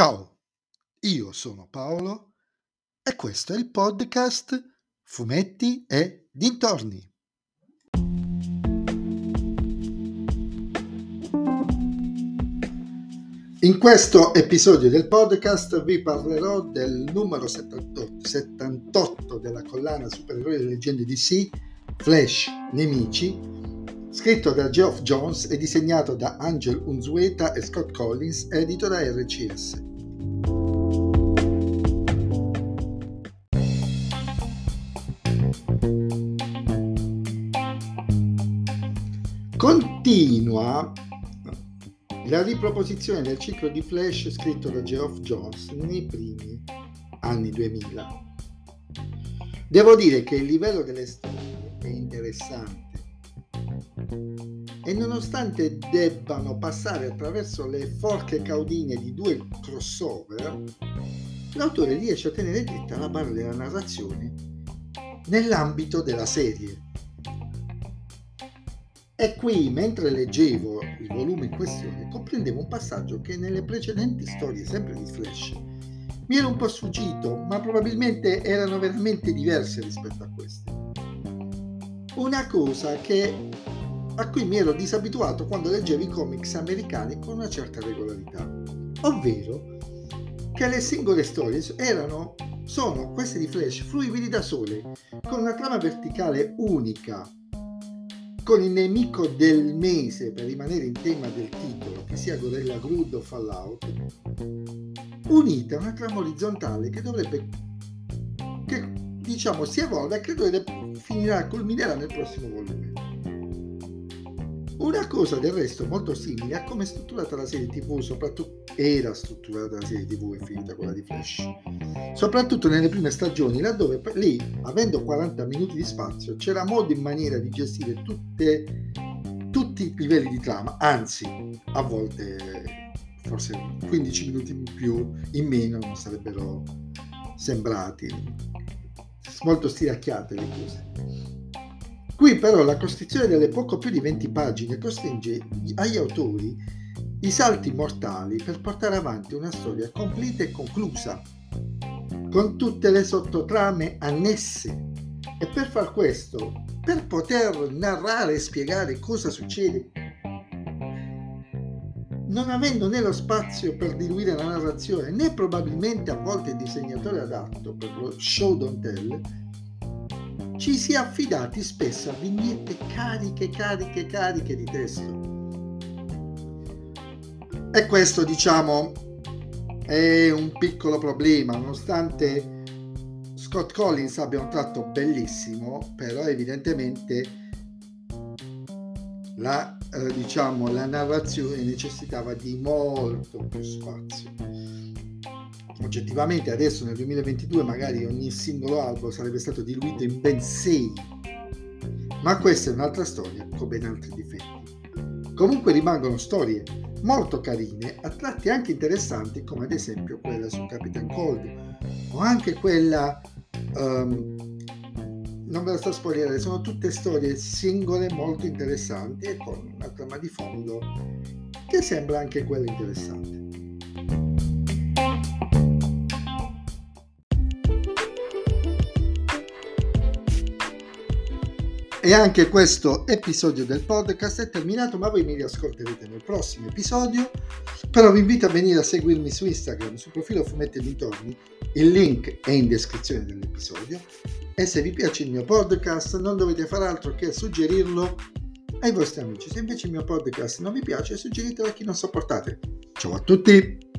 Ciao, io sono Paolo e questo è il podcast Fumetti e Dintorni. In questo episodio del podcast vi parlerò del numero 78, 78 della collana Supereroi delle leggende DC, Flash Nemici, scritto da Geoff Jones e disegnato da Angel Unzueta e Scott Collins, edito da RCS. Continua la riproposizione del ciclo di Flash scritto da Geoff Jones nei primi anni 2000. Devo dire che il livello delle storie è interessante e nonostante debbano passare attraverso le forche caudine di due crossover, l'autore riesce a tenere dritta la barra della narrazione nell'ambito della serie e qui, mentre leggevo il volume in questione, comprendevo un passaggio che nelle precedenti storie, sempre di Flash, mi era un po' sfuggito, ma probabilmente erano veramente diverse rispetto a queste. Una cosa che, a cui mi ero disabituato quando leggevo i comics americani con una certa regolarità, ovvero che le singole storie erano, sono queste di Flash fruibili da sole, con una trama verticale unica con il nemico del mese, per rimanere in tema del titolo, che sia Gorilla Grodd o Fallout, unita una trama orizzontale che dovrebbe, che diciamo si evolve e credo che finirà, culminerà nel prossimo volume. Una cosa del resto molto simile a come è strutturata la serie TV, soprattutto era strutturata la serie TV è finita quella di Flash, soprattutto nelle prime stagioni, laddove lì, avendo 40 minuti di spazio, c'era modo e maniera di gestire tutte, tutti i livelli di trama, anzi, a volte forse 15 minuti in più, in meno, non sarebbero sembrati molto stiracchiate le cose. Qui però la costrizione delle poco più di 20 pagine costringe agli autori i salti mortali per portare avanti una storia completa e conclusa, con tutte le sottotrame annesse. E per far questo, per poter narrare e spiegare cosa succede, non avendo né lo spazio per diluire la narrazione, né probabilmente a volte il disegnatore adatto per lo show don't tell, ci si è affidati spesso a vignette cariche, cariche, cariche di testo. E questo, diciamo, è un piccolo problema, nonostante Scott Collins abbia un tratto bellissimo, però evidentemente la, eh, diciamo, la narrazione necessitava di molto più spazio oggettivamente adesso nel 2022 magari ogni singolo album sarebbe stato diluito in ben 6 ma questa è un'altra storia con ben altri difetti. Comunque rimangono storie molto carine a tratti anche interessanti come ad esempio quella su Capitan Cold o anche quella um, non ve la sto a spoilerare sono tutte storie singole molto interessanti e con una trama di fondo che sembra anche quella interessante E anche questo episodio del podcast è terminato, ma voi mi riascolterete nel prossimo episodio. Però vi invito a venire a seguirmi su Instagram, sul profilo Fumetti e Dintorni. Il link è in descrizione dell'episodio. E se vi piace il mio podcast, non dovete fare altro che suggerirlo ai vostri amici. Se invece il mio podcast non vi piace, suggeritelo a chi non sopportate. Ciao a tutti!